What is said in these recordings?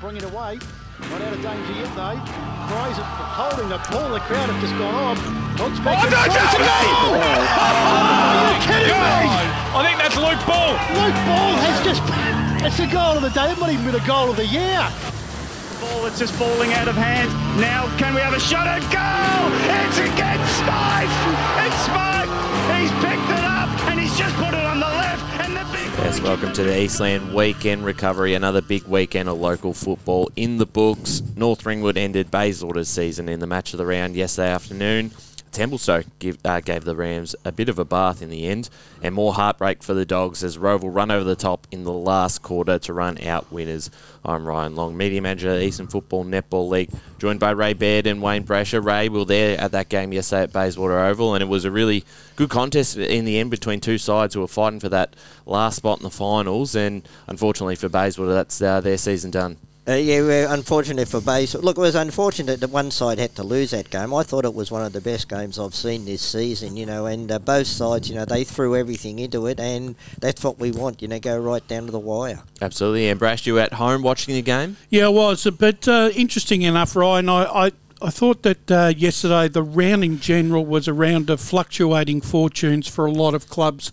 bring it away. Not out of danger yet though. Fries it, holding the ball. The crowd have just gone off. Looks back Oh, and no, tries no, to. Oh, are you kidding me? I think that's Luke Ball. Luke Ball has just. It's the goal of the day. It might even be the goal of the year. Ball that's just falling out of hand. Now, can we have a shot at goal? It's against Spice. It's Smart. He's picked it up and he's just put Yes, welcome to the Eastland Weekend Recovery. Another big weekend of local football in the books. North Ringwood ended Bayswater's season in the match of the round yesterday afternoon. Templestowe give, uh, gave the Rams a bit of a bath in the end, and more heartbreak for the Dogs as Rowville run over the top in the last quarter to run out winners. I'm Ryan Long, media manager the Eastern Football Netball League, joined by Ray Baird and Wayne Brasher. Ray, we were there at that game yesterday at Bayswater Oval, and it was a really good contest in the end between two sides who were fighting for that last spot in the finals. And unfortunately for Bayswater, that's uh, their season done. Uh, yeah, we're unfortunate for Base. Look, it was unfortunate that one side had to lose that game. I thought it was one of the best games I've seen this season, you know, and uh, both sides, you know, they threw everything into it, and that's what we want, you know, go right down to the wire. Absolutely. And Brash, you were at home watching the game? Yeah, it was. But uh, interesting enough, Ryan, I, I, I thought that uh, yesterday the round in general was a round of fluctuating fortunes for a lot of clubs.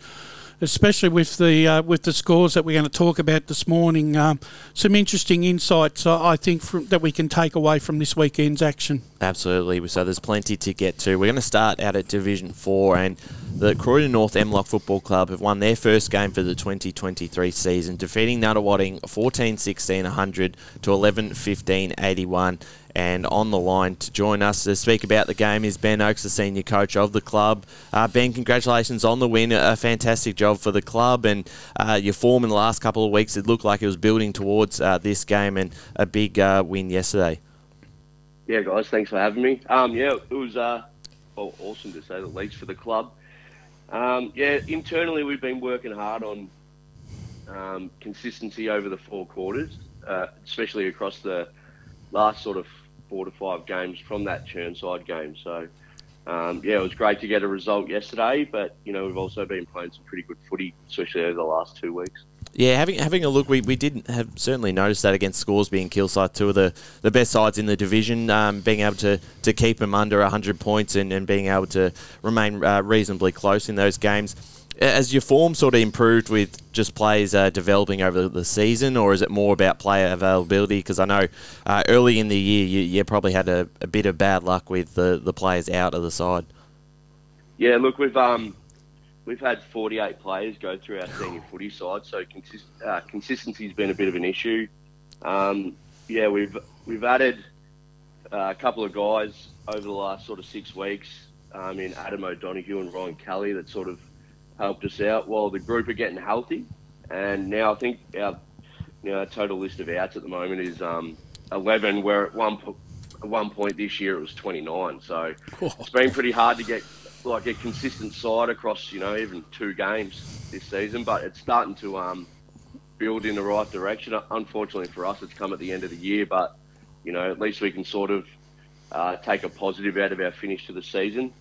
Especially with the uh, with the scores that we're going to talk about this morning, um, some interesting insights uh, I think from, that we can take away from this weekend's action. Absolutely. So there's plenty to get to. We're going to start out at Division 4, and the Croydon North MLOC Football Club have won their first game for the 2023 season, defeating Nunawading 14 16 100 to 11 15 81. And on the line to join us to speak about the game is Ben Oakes, the senior coach of the club. Uh, ben, congratulations on the win. A fantastic job for the club. And uh, your form in the last couple of weeks, it looked like it was building towards uh, this game and a big uh, win yesterday. Yeah, guys, thanks for having me. Um, yeah, it was uh, well, awesome to say the least for the club. Um, yeah, internally we've been working hard on um, consistency over the four quarters, uh, especially across the last sort of four to five games from that Chirnside game. So, um, yeah, it was great to get a result yesterday, but you know we've also been playing some pretty good footy, especially over the last two weeks. Yeah, having having a look, we, we did have certainly noticed that against Scoresby and Kilsyth, two of the, the best sides in the division, um, being able to, to keep them under 100 points and, and being able to remain uh, reasonably close in those games. Has your form sort of improved with just players uh, developing over the season, or is it more about player availability? Because I know uh, early in the year you, you probably had a, a bit of bad luck with the, the players out of the side. Yeah, look, we've um, we've had 48 players go through our senior footy side, so consist, uh, consistency's been a bit of an issue. Um, yeah, we've we've added uh, a couple of guys over the last sort of six weeks. Um, in Adam O'Donoghue and Ryan Kelly that sort of helped us out while the group are getting healthy. And now I think our you know, our total list of outs at the moment is um, 11. Where at one po- at one point this year it was 29. So it's been pretty hard to get like a consistent side across you know even two games this season. But it's starting to um, build in the right direction. Unfortunately for us, it's come at the end of the year, but you know at least we can sort of uh, take a positive out of our finish to the season.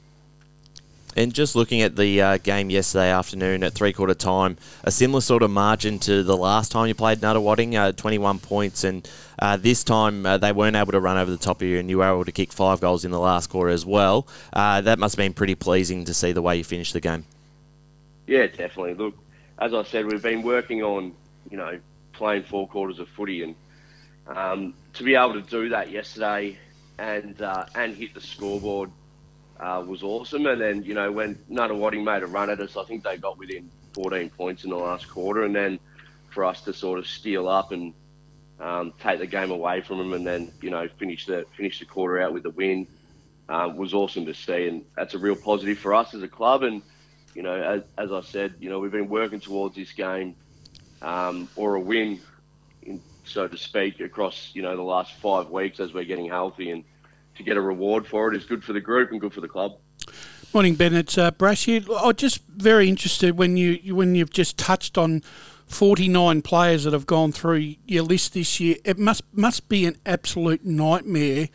And just looking at the uh, game yesterday afternoon at three quarter time, a similar sort of margin to the last time you played Nunawading, uh, 21 points. And uh, this time uh, they weren't able to run over the top of you, and you were able to kick five goals in the last quarter as well. Uh, that must have been pretty pleasing to see the way you finished the game. Yeah, definitely. Look, as I said, we've been working on, you know, playing four quarters of footy, and um, to be able to do that yesterday and uh, and hit the scoreboard uh, was awesome. And then, you know, when Nunawading made a run at us, I think they got within 14 points in the last quarter, and then for us to sort of steal up and um, take the game away from them, and then you know finish the finish the quarter out with a win uh, was awesome to see, and that's a real positive for us as a club. And you know, as, as I said, you know, we've been working towards this game um, or a win, in, so to speak, across you know the last five weeks as we're getting healthy, and to get a reward for it is good for the group and good for the club. Morning, Ben. It's uh, Brash here. I'm just very interested when you when you've just touched on 49 players that have gone through your list this year. It must must be an absolute nightmare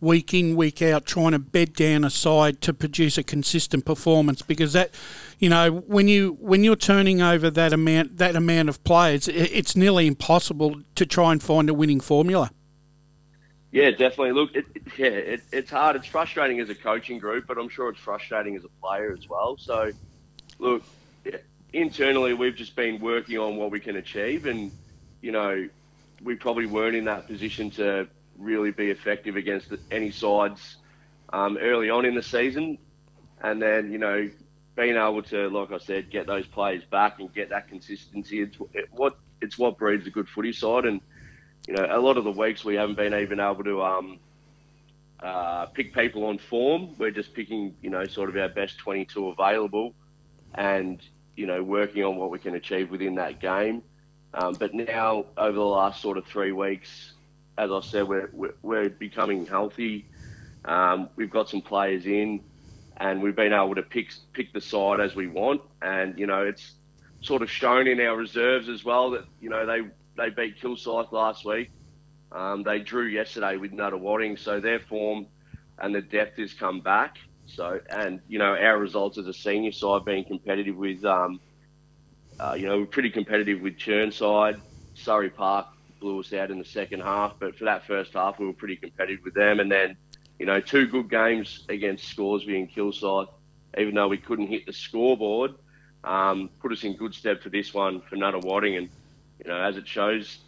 week in, week out, trying to bed down a side to produce a consistent performance? Because that, you know, when you when you're turning over that amount that amount of players, it's nearly impossible to try and find a winning formula. Yeah, definitely. Look, it, yeah, it, it's hard. It's frustrating as a coaching group, but I'm sure it's frustrating as a player as well. So, look, internally, we've just been working on what we can achieve, and you know, we probably weren't in that position to really be effective against any sides um, early on in the season. And then, you know, being able to, like I said, get those players back and get that consistency, it's it, what it's what breeds a good footy side. And you know, a lot of the weeks we haven't been even able to um, uh, pick people on form. We're just picking, you know, sort of our best 22 available, and you know, working on what we can achieve within that game. Um, but now, over the last sort of three weeks, as I said, we're, we're, we're becoming healthy. Um, we've got some players in, and we've been able to pick pick the side as we want. And you know, it's sort of shown in our reserves as well that you know they they beat Kilsyth last week. Um, they drew yesterday with Nunawading, so their form and the depth has come back. So, and you know, our results as a senior side being competitive with um, uh, you know, we're pretty competitive with Chirnside. Surrey Park blew us out in the second half, but for that first half, we were pretty competitive with them. And then, you know, two good games against Scoresby and Kilsyth, even though we couldn't hit the scoreboard, um, put us in good stead for this one for Nunawading. And, you know, as it shows,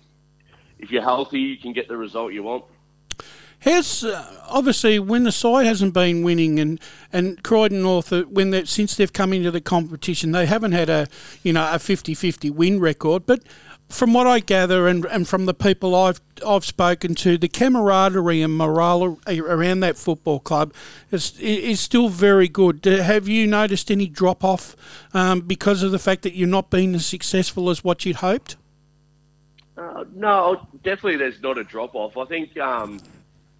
if you're healthy, you can get the result you want. How's uh, obviously when the side hasn't been winning and and Croydon North uh, when they, since they've come into the competition they haven't had a you know a 50-50 win record but from what I gather and, and from the people I've I've spoken to the camaraderie and morale around that football club is is still very good. Have you noticed any drop off um, because of the fact that you're not being as successful as what you'd hoped? Uh, no, definitely there's not a drop off. I think um,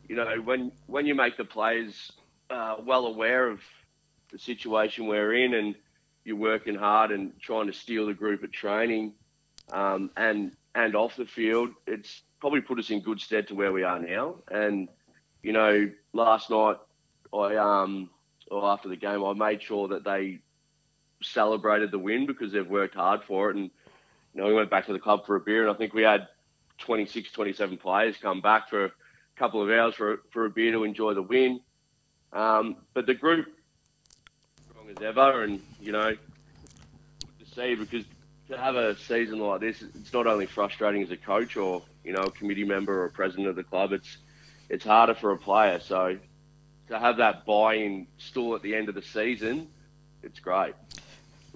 you know, when when you make the players uh, well aware of the situation we're in, and you're working hard and trying to steal the group at training, um, and and off the field, it's probably put us in good stead to where we are now. And you know, last night, I um, or after the game, I made sure that they celebrated the win because they've worked hard for it. And know, we went back to the club for a beer, and I think we had 26, 27 players come back for a couple of hours for for a beer to enjoy the win. Um, but the group strong as ever, and you know, to see because to have a season like this, it's not only frustrating as a coach or you know a committee member or president of the club. It's it's harder for a player. So to have that buy-in still at the end of the season, it's great.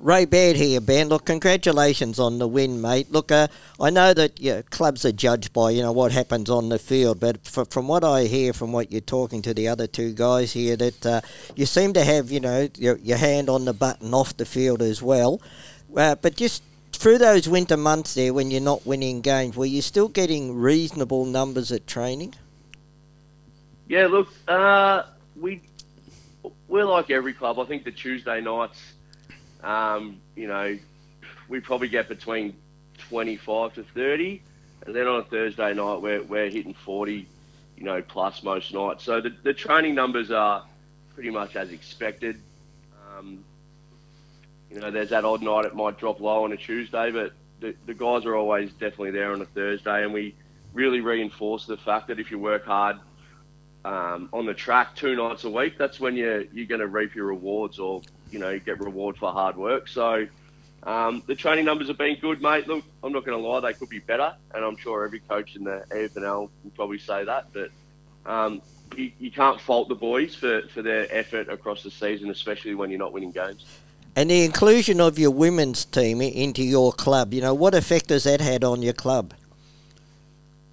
Ray Baird here, Ben. Look, congratulations on the win, mate. Look, uh, I know that you know, clubs are judged by you know what happens on the field, but from what I hear from what you're talking to the other two guys here, that uh, you seem to have you know your, your, hand on the button off the field as well. Uh, but just through those winter months there, when you're not winning games, were you still getting reasonable numbers at training? Yeah, look, uh, we we're like every club. I think the Tuesday nights um, you know, we probably get between 25 to 30. And then on a Thursday night, we're, we're hitting 40, you know, plus most nights. So the, the training numbers are pretty much as expected. Um, you know, there's that odd night it might drop low on a Tuesday, but the, the guys are always definitely there on a Thursday. And we really reinforce the fact that if you work hard um, on the track two nights a week, that's when you're, you're going to reap your rewards or you know you get reward for hard work. So um, the training numbers have been good, mate. Look, I'm not going to lie, they could be better, and I'm sure every coach in the EFNL will probably say that. But um, you, you can't fault the boys for, for their effort across the season, especially when you're not winning games. And the inclusion of your women's team into your club, you know, what effect has that had on your club?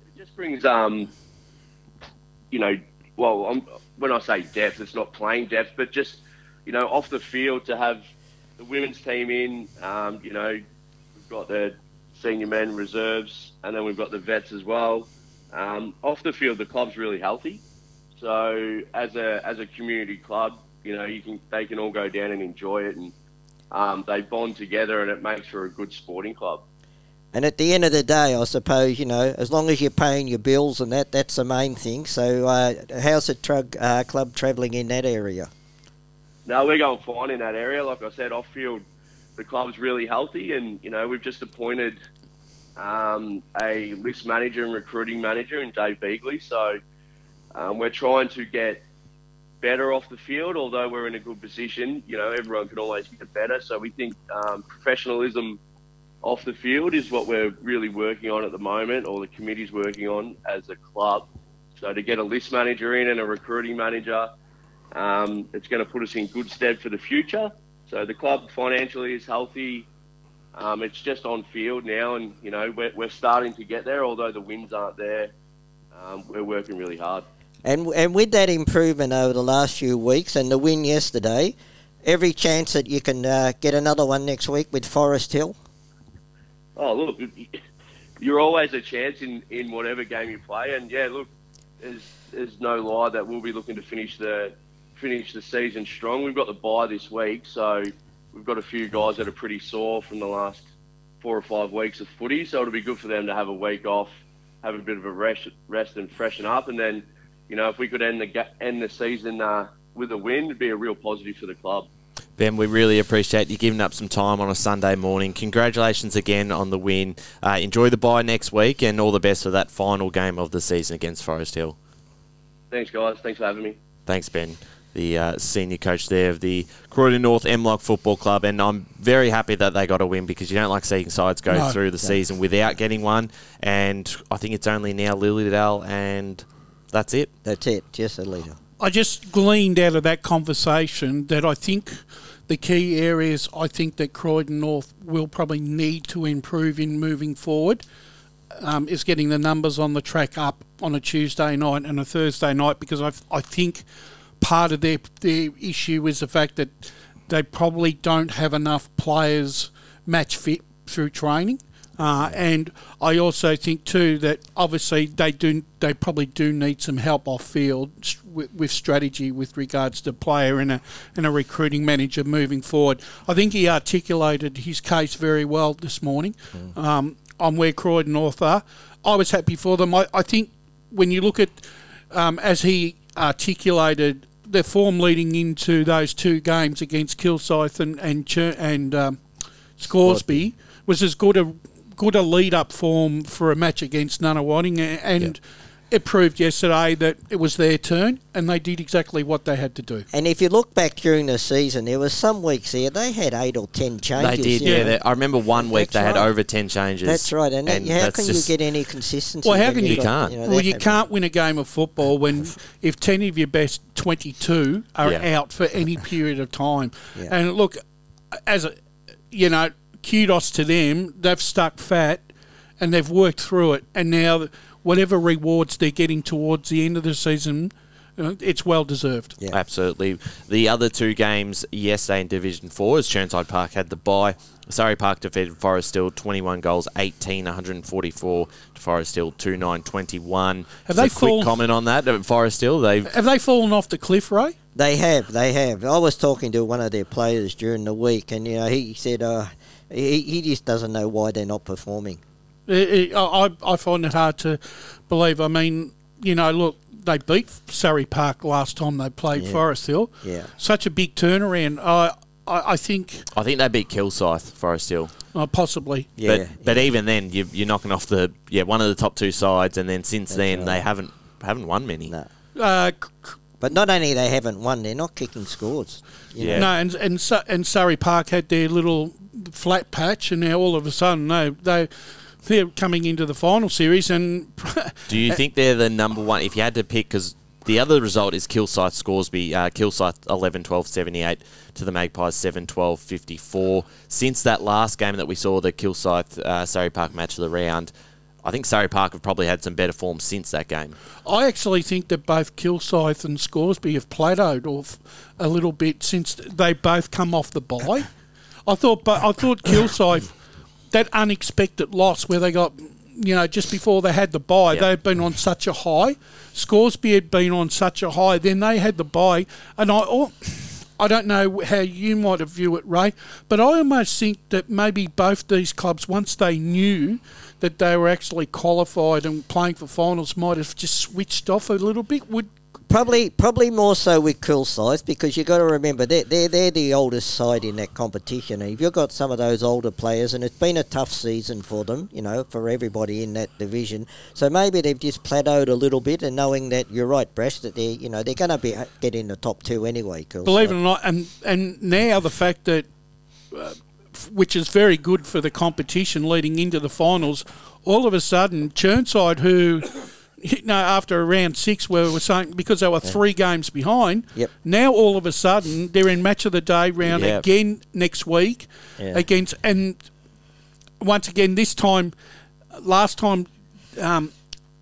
It just brings, um, you know, well, I'm, when I say depth, it's not playing depth, but just you know, off the field to have the women's team in. Um, you know, we've got the senior men reserves, and then we've got the vets as well. Um, off the field, the club's really healthy. So as a as a community club, you know, you can they can all go down and enjoy it, and um, they bond together, and it makes for a good sporting club. And at the end of the day, I suppose you know, as long as you're paying your bills and that, that's the main thing. So, uh, how's the uh, club travelling in that area? No, we're going fine in that area. Like I said, off field, the club's really healthy, and you know we've just appointed um, a list manager and recruiting manager in Dave Beagley. So um, we're trying to get better off the field. Although we're in a good position, you know everyone can always get better. So we think um, professionalism off the field is what we're really working on at the moment, or the committee's working on as a club. So to get a list manager in and a recruiting manager um, it's going to put us in good stead for the future. So the club financially is healthy. Um, it's just on field now, and you know we're, we're starting to get there. Although the wins aren't there, um, we're working really hard. And and with that improvement over the last few weeks and the win yesterday, every chance that you can uh, get another one next week with Forest Hill. Oh look, you're always a chance in, in whatever game you play, and yeah, look, there's there's no lie that we'll be looking to finish the finish the season strong. We've got the bye this week, so we've got a few guys that are pretty sore from the last four or five weeks of footy. So it'll be good for them to have a week off, have a bit of a rest, rest and freshen up, and then, you know, if we could end the end the season uh, with a win, it'd be a real positive for the club. Ben, we really appreciate you giving up some time on a Sunday morning. Congratulations again on the win. Uh, enjoy the bye next week, and all the best for that final game of the season against Forest Hill. Thanks, guys. Thanks for having me. Thanks, Ben the uh, senior coach there of the Croydon North MLOC Football Club, and I'm very happy that they got a win because you don't like seeing sides go no, through the season without getting one. And I think it's only now Lilydale, and that's it. That's it, just a leader. I just gleaned out of that conversation that I think the key areas I think that Croydon North will probably need to improve in moving forward. Um, is getting the numbers on the track up on a Tuesday night and a Thursday night because I, I think part of their their issue is the fact that they probably don't have enough players match fit through training. Uh, and I also think too that obviously they do they probably do need some help off field with, with, strategy with regards to player and a and a recruiting manager moving forward. I think he articulated his case very well this morning mm. um, on where Croydon North are. I was happy for them. I, I think when you look at um, as he articulated their form leading into those two games against Kilsyth and and and um, Scoresby was as good a good a lead up form for a match against Nunawading, and it proved yesterday that it was their turn and they did exactly what they had to do. And if you look back during the season, there were some weeks there they had eight or ten changes. They did, yeah. They, I remember one week that's they right. had over ten changes. That's right. And, and how can you get any consistency? Well, how can you? you can't. You know, well, you can't win a game of football when if ten of your best twenty-two are yeah. out for any period of time. Yeah. And look, as a, you know, kudos to them. They've stuck fat and they've worked through it, and now whatever rewards they're getting towards the end of the season, uh, it's well deserved. Yeah. Absolutely. The other two games yesterday in Division 4, as Chirnside Park had the bye, Surrey Park defeated Forest Hill 21 goals, 18, 144 to Forest Hill 2 9 21. Have they a quick fallen, comment on that at Forest Hill? They've have they fallen off the cliff, Ray? They have, they have. I was talking to one of their players during the week, and you know he said uh, he he just doesn't know why they're not performing. It, it, I, I find it hard to believe. I mean, you know, look, they beat Surrey Park last time they played yeah. Forest Hill. Yeah. Such a big turnaround. I, I, I think. I think they beat Kilsyth, Forest Hill. Oh, possibly. Yeah. But, but even then, you, you're knocking off the yeah one of the top two sides, and then since That's then right. they haven't haven't won many. No. Uh, but not only they haven't won, they're not kicking scores. yeah. Know? No, and and and Surrey Park had their little flat patch, and now all of a sudden they they they're coming into the final series. And do you think they're the number one? If you had to pick, because the other result is Kilsyth Scoresby, uh, Kilsyth 11 12 78 to the Magpies 7 12 54. Since that last game that we saw, the Kilsyth uh, Surrey Park match of the round, I think Surrey Park have probably had some better form since that game. I actually think that both Kilsyth and Scoresby have plateaued off a little bit since they both come off the bye. I thought, but I thought Kilsyth that unexpected loss where they got, you know, just before they had the buy, yep. they'd been on such a high. Scoresby had been on such a high. Then they had the buy, and I, I don't know how you might have view it, Ray, but I almost think that maybe both these clubs, once they knew that they were actually qualified and playing for finals, might have just switched off a little bit. Would Probably, probably more so with Kilsyth because you've got to remember they're, they're they're the oldest side in that competition. And if you've got some of those older players, and it's been a tough season for them, you know, for everybody in that division. So maybe they've just plateaued a little bit, and knowing that you're right, Bresh, that they you know they're going to be get in the top two anyway. Kilsyth. believe it or not, and and now the fact that, uh, which is very good for the competition leading into the finals, all of a sudden Chirnside, who, you know, after round six, where we were saying because they were three games behind, Yep. now all of a sudden they're in match of the day round Yep. again next week Yeah. against and once again this time, last time. Um,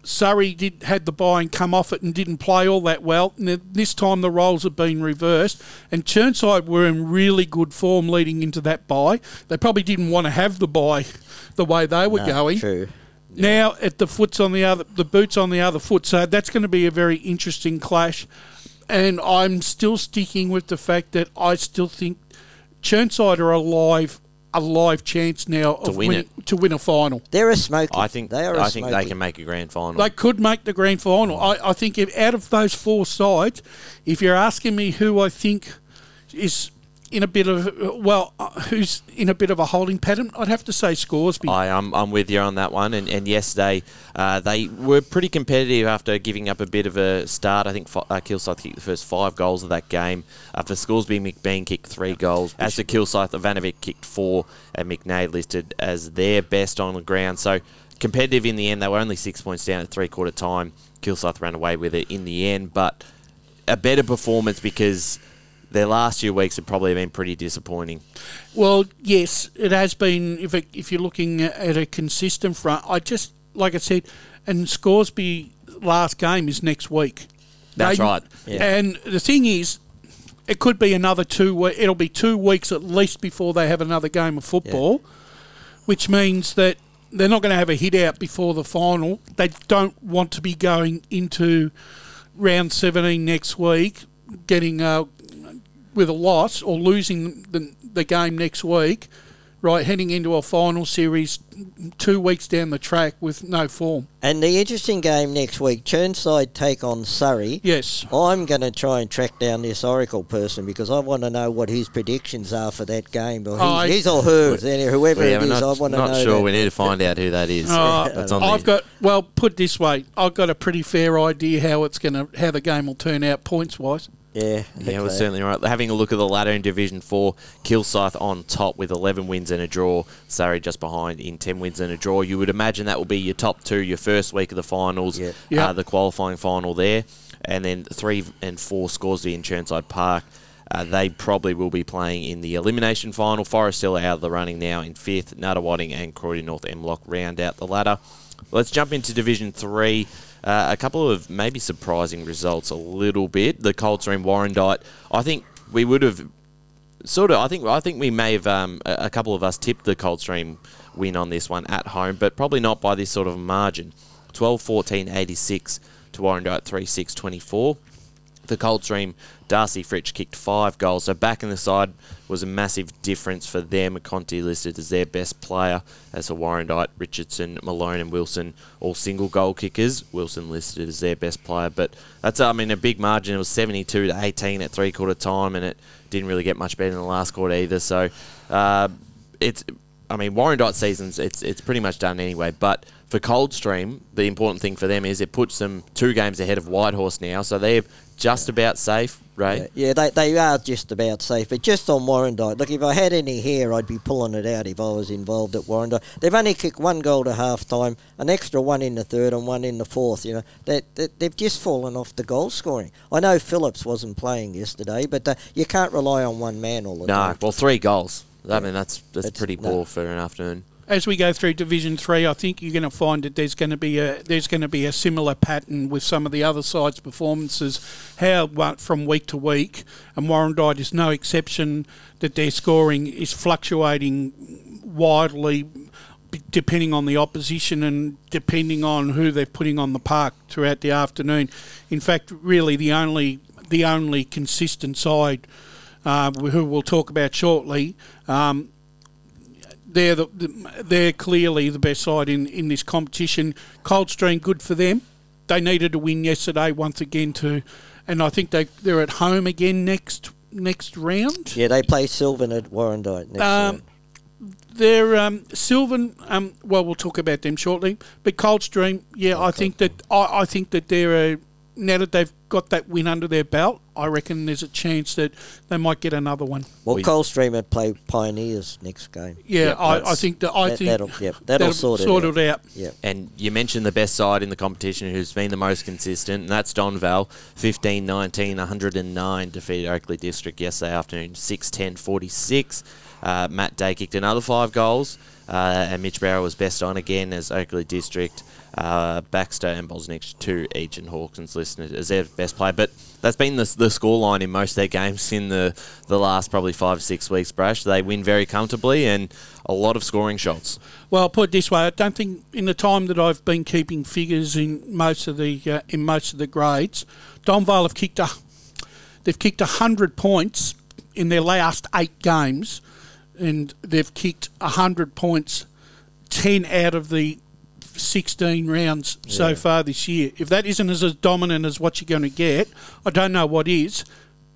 Surrey did had the buy and come off it and didn't play all that well. And this time the roles have been reversed, and Chirnside were in really good form leading into that buy. They probably didn't want to have the buy the way they were No, going. True. Now at the foot's on the other, the boots on the other foot. So that's going to be a very interesting clash. And I'm still sticking with the fact that I still think Chirnside are alive, a live chance now of win winning- to win a final. They're a smoky. I think they are. a I think they can make a grand final. They could make the grand final. I, I think if, out of those four sides, if you're asking me who I think is in a bit of well, uh, who's in a bit of a holding pattern, I'd have to say Scoresby. I, I'm, I'm with you on that one. And, and yesterday, uh, they were pretty competitive after giving up a bit of a start. I think uh, Kilsyth kicked the first five goals of that game. After Scoresby, McBean kicked three goals. As for Kilsyth, Ivanovic kicked four, and McNaid listed as their best on the ground. So competitive in the end. They were only six points down at three quarter time. Kilsyth ran away with it in the end, but a better performance because their last few weeks have probably been pretty disappointing. Well, yes, it has been. If it, if you're looking at a consistent front, I just like I said, and Scoresby last game is next week. That's They- right. Yeah. And the thing is, it could be another two. It'll be two weeks at least before they have another game of football, which means that they're not going to have a hit out before the final. They don't want to be going into round 17 next week, getting uh, with a loss or losing the, the game next week, right, heading into a final series two weeks down the track with no form. And the interesting game next week, Chirnside take on Surrey. Yes. I'm going to try and track down this Oracle person because I want to know what his predictions are for that game. Or his, Oh, I- his or hers, whoever Yeah, it we're is, not, I want to not sure. that. We need to find out who that is. Uh, That's on I've the, got well, put this way, I've got a pretty fair idea how it's going to how the game will turn out points wise. Yeah, Yeah, we're okay. certainly right. Having a look at the ladder in Division 4, Kilsyth on top with 11 wins and a draw. Surrey just behind in 10 wins and a draw. You would imagine that will be your top two, your first week of the finals, Yeah. Yeah. Uh, the qualifying final there. And then 3 and 4 Scoresby in Chirnside Park. Uh, they probably will be playing in the elimination final. Forest still out of the running now in fifth. Nunawading and Croydon North MLOC round out the ladder. Let's jump into Division 3. Uh, a couple of maybe surprising results a little bit. The Colts are in Warrandyte. I think we would have sort of. I think I think we may have um, a, couple of us tipped the Coldstream win on this one at home, but probably not by this sort of margin. 12-14, 86 to Warrandyte 3-6, 24 the Coldstream, Darcy Fritsch kicked five goals. So back in the side was a massive difference for them. Conti listed as their best player. As for Warrandyte, Richardson, Malone, and Wilson, all single goal kickers. Wilson listed as their best player. But that's, I mean, a big margin. It was 72 to 18 at three quarter time, and it didn't really get much better in the last quarter either. So uh, it's, I mean, Warrandyte seasons, it's, it's pretty much done anyway. But for Coldstream, the important thing for them is it puts them two games ahead of Whitehorse now. So they're just about safe, right? Yeah, they, they are just about safe. But just on Warrandyte, look, if I had any hair, I'd be pulling it out if I was involved at Warrandyte. They've only kicked one goal to half time, an extra one in the third and one in the fourth. You know, they, they, they've just fallen off the goal scoring. I know Phillips wasn't playing yesterday, but uh, you can't rely on one man all the No, time. No, well, three goals. I mean, that's that's pretty no. poor for an afternoon. As we go through Division Three, I think you're going to find that there's going to be a there's going to be a similar pattern with some of the other sides' performances. How from week to week, and Warrandyte is no exception. That their scoring is fluctuating widely, depending on the opposition and depending on who they're putting on the park throughout the afternoon. In fact, really the only the only consistent side uh, who we'll talk about shortly. Um, they're the, they're clearly the best side in, in this competition. Coldstream, good for them. They needed a win yesterday once again to, and I think they they're at home again next next round. Yeah, they play Sylvan at Warrandyte next Um, round. They're um, Sylvan. Um, well, we'll talk about them shortly. But Coldstream, yeah, I think that I, I think that they're a, now that they've got that win under their belt. I reckon there's a chance that they might get another one. Well, we- Coldstream would play Pioneers next game. Yeah, Yeah, I, I think that I That- think that'll- yep, that'll sort it out. out. Yeah. And you mentioned the best side in the competition who's been the most consistent, and that's Donvale. 15 19, 109 defeated Oakleigh District yesterday afternoon, 6 10 46. Uh, Matt Day kicked another five goals, uh, and Mitch Barrow was best on again as Oakleigh District. Uh, Baxter and Bosnich, two each, and Hawkins listed as their best player. But that's been the, the scoreline in most of their games in the, the last probably five six weeks, Brash. They win very comfortably and a lot of scoring shots. Well, I'll put it this way: I don't think in the time that I've been keeping figures in most of the uh, in most of the grades, Donvale have kicked a they've kicked hundred points in their last eight games, and they've kicked hundred points ten out of the sixteen rounds so far this year. If that isn't as dominant as what you're going to get, I don't know what is.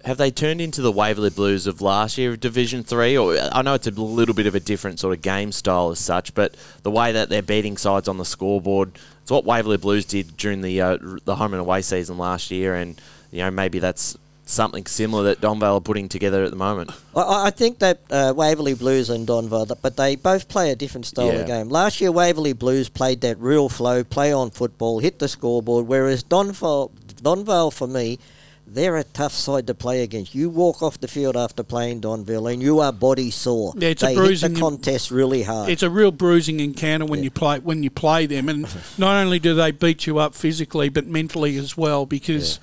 have they turned into the Waverley Blues of last year of Division Three? Or I know it's a little bit of a different sort of game style as such, but the way that they're beating sides on the scoreboard, it's what Waverley Blues did during the uh, the home and away season last year, and you know maybe that's something similar that Donvale are putting together at the moment. I- I, I think that uh, Waverley Blues and Donvale, but they both play a different style Yeah. of game. Last year, Waverley Blues played that real flow, play on football, hit the scoreboard, whereas Donvale, Donvale for me, they're a tough side to play against. You walk off the field after playing Donvale and you are body sore. Yeah, it's a bruising- hit the contest really hard. It's a real bruising encounter when you play when you play them, and not only do they beat you up physically, but mentally as well, because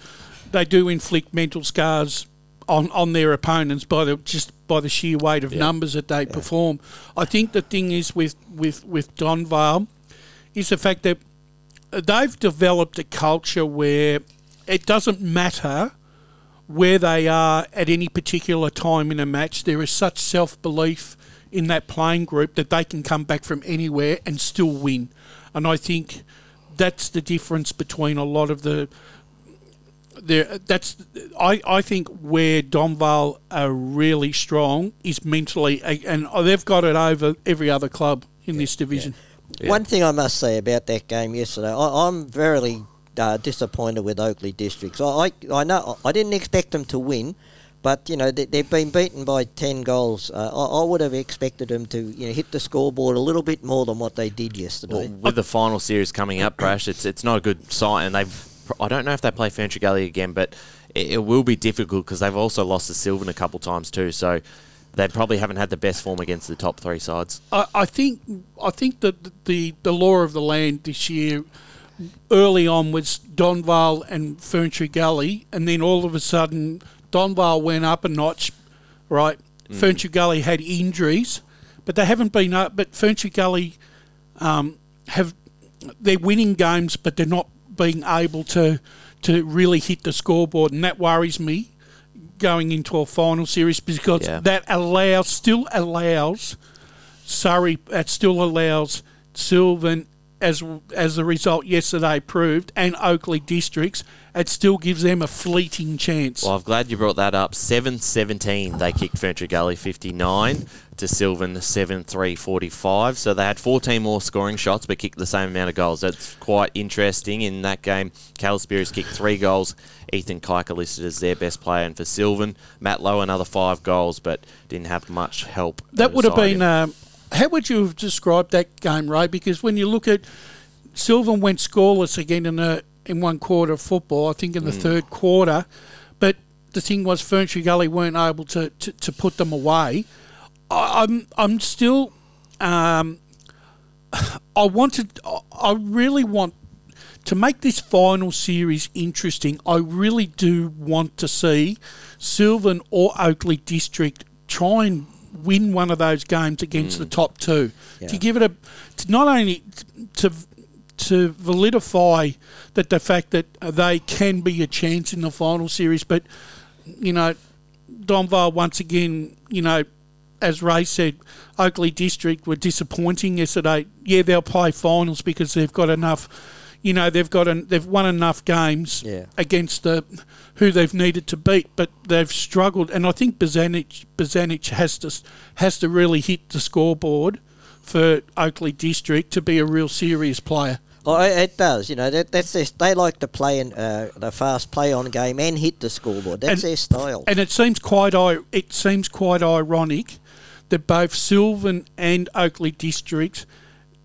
they do inflict mental scars on, on their opponents by the just by the sheer weight of numbers that they perform. I think the thing is with with with Donvale is the fact that they've developed a culture where it doesn't matter where they are at any particular time in a match. There is such self belief in that playing group that they can come back from anywhere and still win. And I think that's the difference between a lot of the. There, that's I, I think where Donvale are really strong is mentally, and they've got it over every other club in this division. One thing I must say about that game yesterday, I, I'm very uh, disappointed with Oakleigh Districts. I, I, I know I didn't expect them to win, but you know they, they've been beaten by ten goals. Uh, I, I would have expected them to you know hit the scoreboard a little bit more than what they did yesterday. Well, with the final series coming up, Brash, it's it's not a good sign. And they've I don't know if they play Ferntree Gully again, but it, it will be difficult because they've also lost to Sylvan a couple times too. So they probably haven't had the best form against the top three sides. I, I think I think that the the law of the land this year early on was Donvale and Ferntree Gully, and then all of a sudden Donvale went up a notch, right? Ferntree Gully had injuries, but they haven't been up. But Ferntree Gully um, have they're winning games, but they're not being able to to really hit the scoreboard, and that worries me going into a final series because Yeah. that allows still allows Surrey that still allows Sylvan as as the result yesterday proved and Oakleigh districts it still gives them a fleeting chance. Well, I'm glad you brought that up. 7 17, they kicked Ferntree Gully 59 to Sylvan 7 3 45. So they had 14 more scoring shots but kicked the same amount of goals. That's quite interesting. In that game, Cal Spears kicked three goals. Ethan Kiker listed as their best player. And for Sylvan, Matt Lowe, another five goals but didn't have much help. that would have been him. How would you have described that game, Ray? Because when you look at Sylvan went scoreless again in the in one quarter of football, I think in the third quarter. But the thing was, Ferntree Gully weren't able to, to, to put them away. I, I'm I'm still, um, I wanted, I really want to make this final series interesting. I really do want to see Sylvan or Oakleigh District try and win one of those games against the mm. top two to give it a to not only to to validify that the fact that they can be a chance in the final series, but you know Donvale once again, you know, as Ray said, Oakleigh District were disappointing yesterday. Yeah, they'll play finals because they've got enough. You know, they've got an, they've won enough games Yeah. against the who they've needed to beat, but they've struggled. And I think Bazanic Bazanic has to has to really hit the scoreboard for Oakleigh District to be a real serious player. Oh, it does. You know, that, that's their, they like to play in uh, the fast play on game and hit the scoreboard. That's And- their style. And it seems quite it seems quite ironic that both Sylvan and Oakleigh District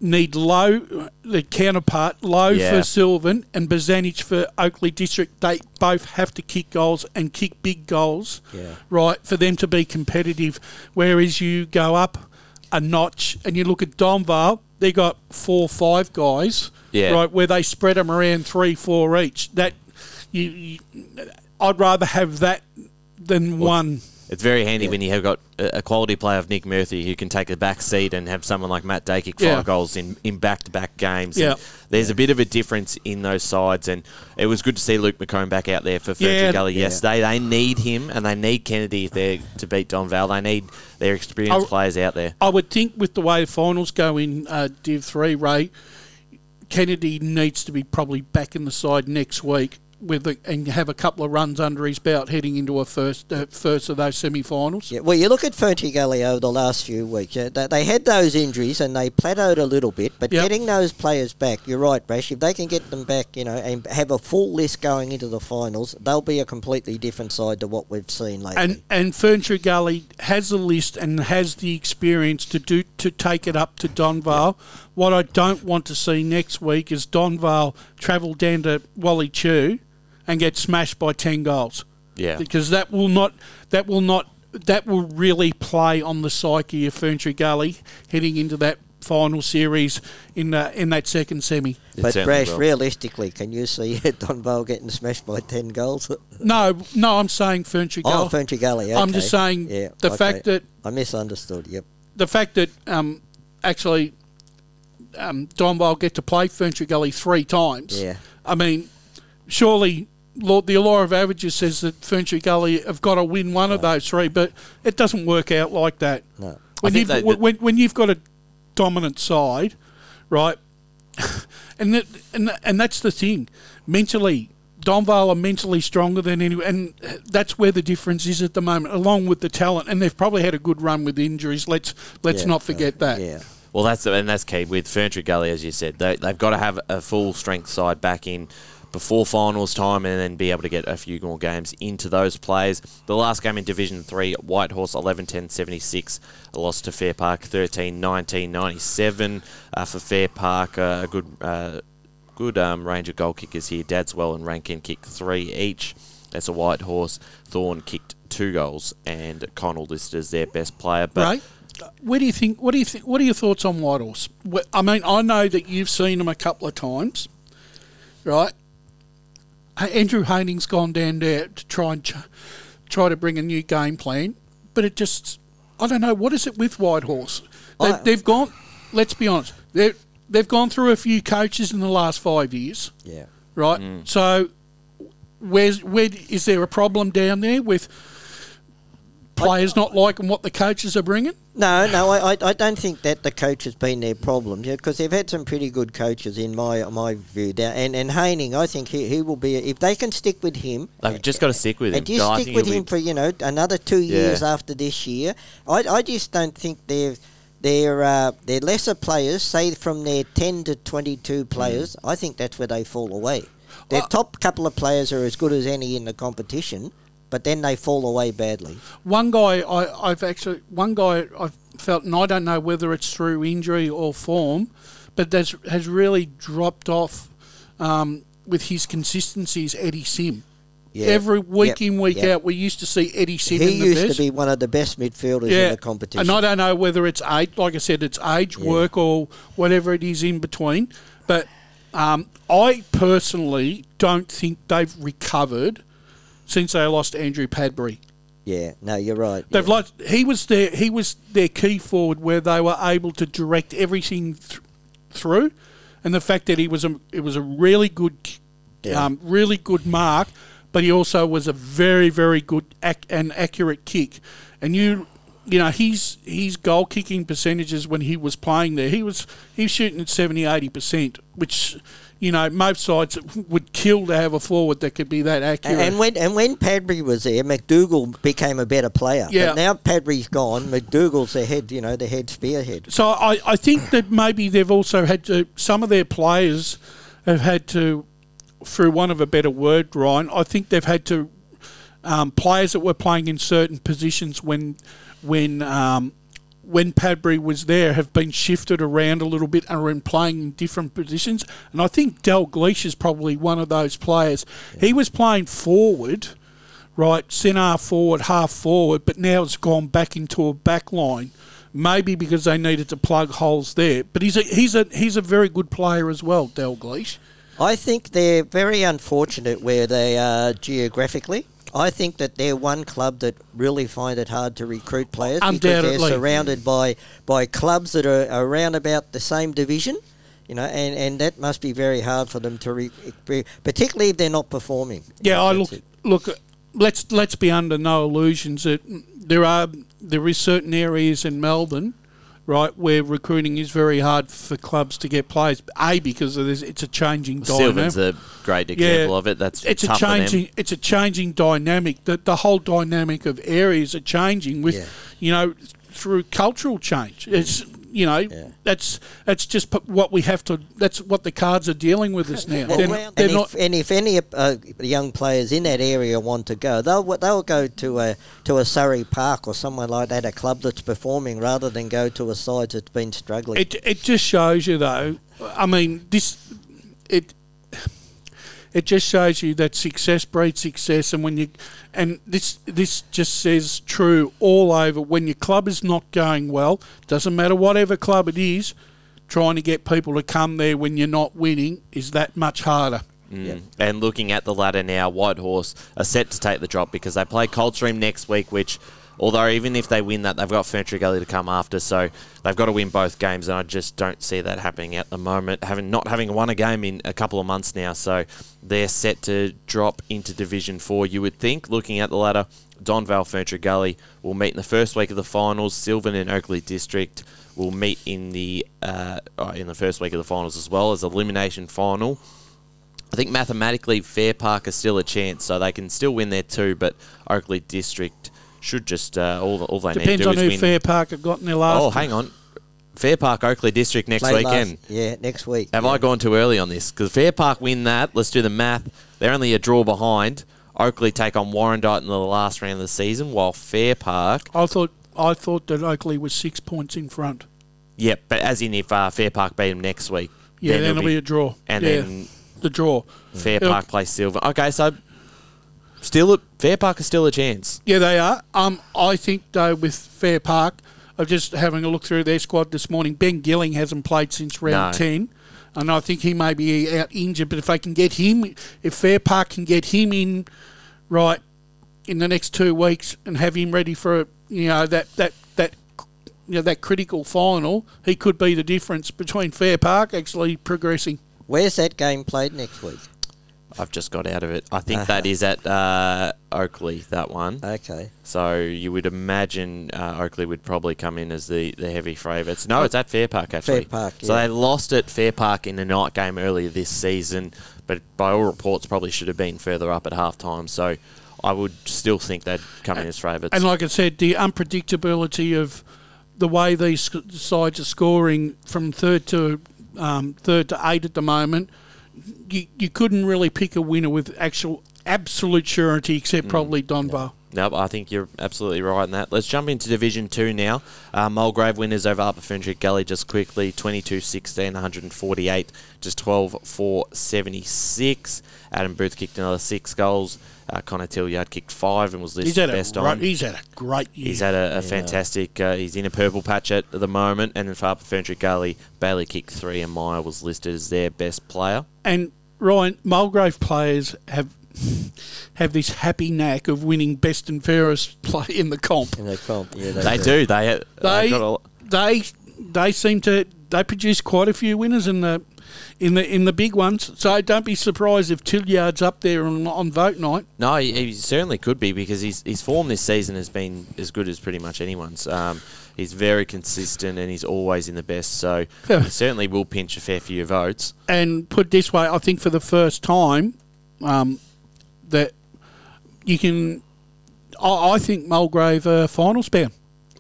need Lowe the counterpart Lowe Yeah. for Sylvan and Bazanich for Oakleigh District. They both have to kick goals and kick big goals, Yeah. right, for them to be competitive. Whereas you go up a notch and you look at Donvale, they got four, five guys, Yeah. right, where they spread them around three, four each. That you, you I'd rather have that than one. It's very handy when you have got a quality player of Nick Murphy who can take a back seat and have someone like Matt Dakic fire Yeah. goals in, in back-to-back games. Yeah. And There's a bit of a difference in those sides, and it was good to see Luke McComb back out there for Ferntree Yeah. Gully yesterday. They need him, and they need Kennedy if they're to beat Donvale. They need their experienced I- players out there. I would think with the way the finals go in uh, Div Three, Ray Kennedy needs to be probably back in the side next week with the, and have a couple of runs under his belt heading into a first uh, first of those semi-finals. Yeah, well, you look at Gully over the last few weeks. Yeah, they, had those injuries and they plateaued a little bit, but Yep. getting those players back, you're right, Brash. If they can get them back, you know, and have a full list going into the finals, they'll be a completely different side to what we've seen lately. And and Gully has the list and has the experience to do to take it up to Donvale. What I don't want to see next week is Donvale travel down to Wally Tew and get smashed by ten goals. Yeah. because that will not that will not that will really play on the psyche of Ferntree Gully heading into that final series in uh, in that second semi. It but certainly Brash, will. realistically, can you see Donvale getting smashed by ten goals? No, no, I'm saying Ferntree Gully. Oh, Ferntree Gully. Okay. I'm just saying yeah, the okay. fact that I misunderstood. Yep. the fact that um, actually um, Donvale get to play Ferntree Gully three times. Yeah. I mean, surely Lord, the law of averages says that Ferntree Gully have got to win one of those three, but it doesn't work out like that. No. When you've, they- when, when you've got a dominant side, right, and that, and and that's the thing. Mentally, Donvale are mentally stronger than anyone, and that's where the difference is at the moment, along with the talent. And they've probably had a good run with injuries. Let's let's Yeah, not forget that. Yeah. Well, that's and that's key with Ferntree Gully, as you said. They, they've got to have a full strength side back in before finals time, and then be able to get a few more games into those players. The last game in Division Three, Whitehorse 11-10-76, a loss to Fair Park 13-19-97 uh, for Fair Park. Uh, a good uh, good um, range of goal kickers here. Dadswell and Rankin kicked three each. That's a Whitehorse. Thorn kicked two goals, and Connell listed as their best player. But Right? Where do you think? What do you think? What are your thoughts on Whitehorse? Wh- I mean, I know that you've seen them a couple of times, right? Hey, Andrew Haining's gone down there to try and ch- try to bring a new game plan, but it just I don't know what is it with Whitehorse. They've, I- they've gone. Let's be honest. They they've gone through a few coaches in the last five years, Yeah. right? Mm. So, where's where is there a problem down there with players not liking what the coaches are bringing? No, no, I, I, I don't think that the coach has been their problem because they've had some pretty good coaches in my my view. Now, and and Haining, I think he, he will be if they can stick with him. they've just got to stick with him. And just I stick with him be- for you know another two years Yeah. after this year. I, I just don't think they're they're uh, they're lesser players. Say from their ten to twenty two players, I think that's where they fall away. Their Uh, top couple of players are as good as any in the competition, but then they fall away badly. One guy I, I've actually one guy I've felt, and I don't know whether it's through injury or form, but that's has really dropped off um, with his consistencies. Eddie Sim. Yeah. Every week Yep, in, week yep. out, we used to see Eddie Sim He in the used best. to be one of the best midfielders in the competition. And I don't know whether it's age, like I said, it's age, Yeah. work, or whatever it is in between. But um, I personally don't think they've recovered since they lost Andrew Padbury. yeah, no, you're right. They've yeah. lost. He was their he was their key forward, where they were able to direct everything th- through, and the fact that he was a it was a really good, Yeah. um, really good mark. but he also was a very, very good ac- and accurate kick. And you, you know, his his goal kicking percentages when he was playing there, he was he was shooting at 70, 80 percent, which you know most sides would kill to have a forward that could be that accurate. And when and when Padbury was there, McDougal became a better player. Yeah. But now Padbury's gone. McDougal's the head, you know, the head spearhead. So I, I think that maybe they've also had to some of their players have had to, through one of a better word, Ryan. I think they've had to um, players that were playing in certain positions when when um, when Padbury was there have been shifted around a little bit and are in playing in different positions. And I think Dalgleish is probably one of those players. He was playing forward right, centre forward, half forward, but now it's gone back into a back line. Maybe because they needed to plug holes there. But he's a he's a he's a very good player as well, Dalgleish. I think they're very unfortunate where they are geographically. I think that they're one club that really find it hard to recruit players um, because they're surrounded by, by clubs that are around about the same division, you know, and, and that must be very hard for them to, re, particularly if they're not performing. Yeah, I look it. look. Let's let's be under no illusions that there are there is certain areas in Melbourne, right, where recruiting is very hard for clubs to get players. A because of this, it's a changing Sylvan's dynamic. a great example of it. That's it's a tough for them. changing it's a changing dynamic. That the whole dynamic of areas are changing with Yeah. you know through cultural change. It's you know that's that's just p- what we have to. That's what the cards are dealing with us now. Well, They're, and, they're if, not. and if any uh, young players in that area want to go, they'll they'll go to a to a Surrey Park or somewhere like that, a club that's performing, rather than go to a side that's been struggling. It it just shows you though. I mean, this it it just shows you that success breeds success, and when you and this this just says true all over. When your club is not going well, doesn't matter whatever club it is, trying to get people to come there when you're not winning is that much harder. Mm. And looking at the ladder now, Whitehorse are set to take the drop because they play Coldstream next week, which, although even if they win that, they've got Ferntree Gully to come after, so they've got to win both games, and I just don't see that happening at the moment. Having not having won a game in a couple of months now, so they're set to drop into Division Four. You would think, looking at the ladder, Donvale Ferntree Gully will meet in the first week of the finals. Sylvan and Oakleigh District will meet in the uh, uh, in the first week of the finals as well as elimination final. I think mathematically Fair Park is still a chance, so they can still win there too. But Oakleigh District should just uh, all all they Depends need to do on is who win. Fair Park have got in their last. oh, hang on, Fair Park Oakleigh District next Play last- weekend. yeah, next week. Have yeah. I gone too early on this? Because Fair Park win that. Let's do the math. They're only a draw behind. Oakleigh take on Warrandyte in the last round of the season, while Fair Park, I thought I thought that Oakleigh was six points in front. yep, but as in if uh, Fair Park beat them next week, Yeah, then it'll it'll be a draw. and Yeah, then the draw. Fair It'll- Park plays Silver. Okay, so still a, Fair Park is still a chance. Yeah, they are. Um, I think though with Fair Park, I'm just having a look through their squad this morning. Ben Gilling hasn't played since round No. ten, and I think he may be out injured. But if they can get him, if Fair Park can get him in, right, in the next two weeks and have him ready for you know that that that you know that critical final, he could be the difference between Fair Park actually progressing. Where's that game played next week? I've just got out of it. I think that is at uh, Oakleigh, that one. Okay. So you would imagine uh, Oakleigh would probably come in as the, the heavy favourites. No, it's at Fair Park, actually. Fair Park, So yeah. they lost at Fair Park in a night game earlier this season, but by all reports, probably should have been further up at half time. So I would still think they'd come in as favourites. And like I said, the unpredictability of the way these sc- sides are scoring from third to um, third to eight at the moment, you, you couldn't really pick a winner with actual absolute surety, except probably Donvale. No, I think you're absolutely right in that. Let's jump into Division 2 now. Uh, Mulgrave winners over Upper Ferntree Gully just quickly 22 16, 148, just 12 4 76. Adam Booth kicked another six goals. Uh, Connor Tilliard kicked five and was He's listed had, best great, on. he's had a great year. He's had a, a fantastic. Uh, he's in a purple patch at the moment, and then for Upper Ferntree Gully, Bailey kicked three, and Meyer was listed as their best player. and Ryan Mulgrave players have have this happy knack of winning best and fairest play in the comp. In the comp, yeah, They do. They They got a, they they seem to they produce quite a few winners in the in the in the big ones. So don't be surprised if Tilliard's up there on, on vote night. No, he, he certainly could be because his, his form this season has been as good as pretty much anyone's. Um, he's very consistent and he's always in the best, so he certainly will pinch a fair few votes. And put this way, I think for the first time, um, that you can. I, I think Mulgrave uh, finals bound.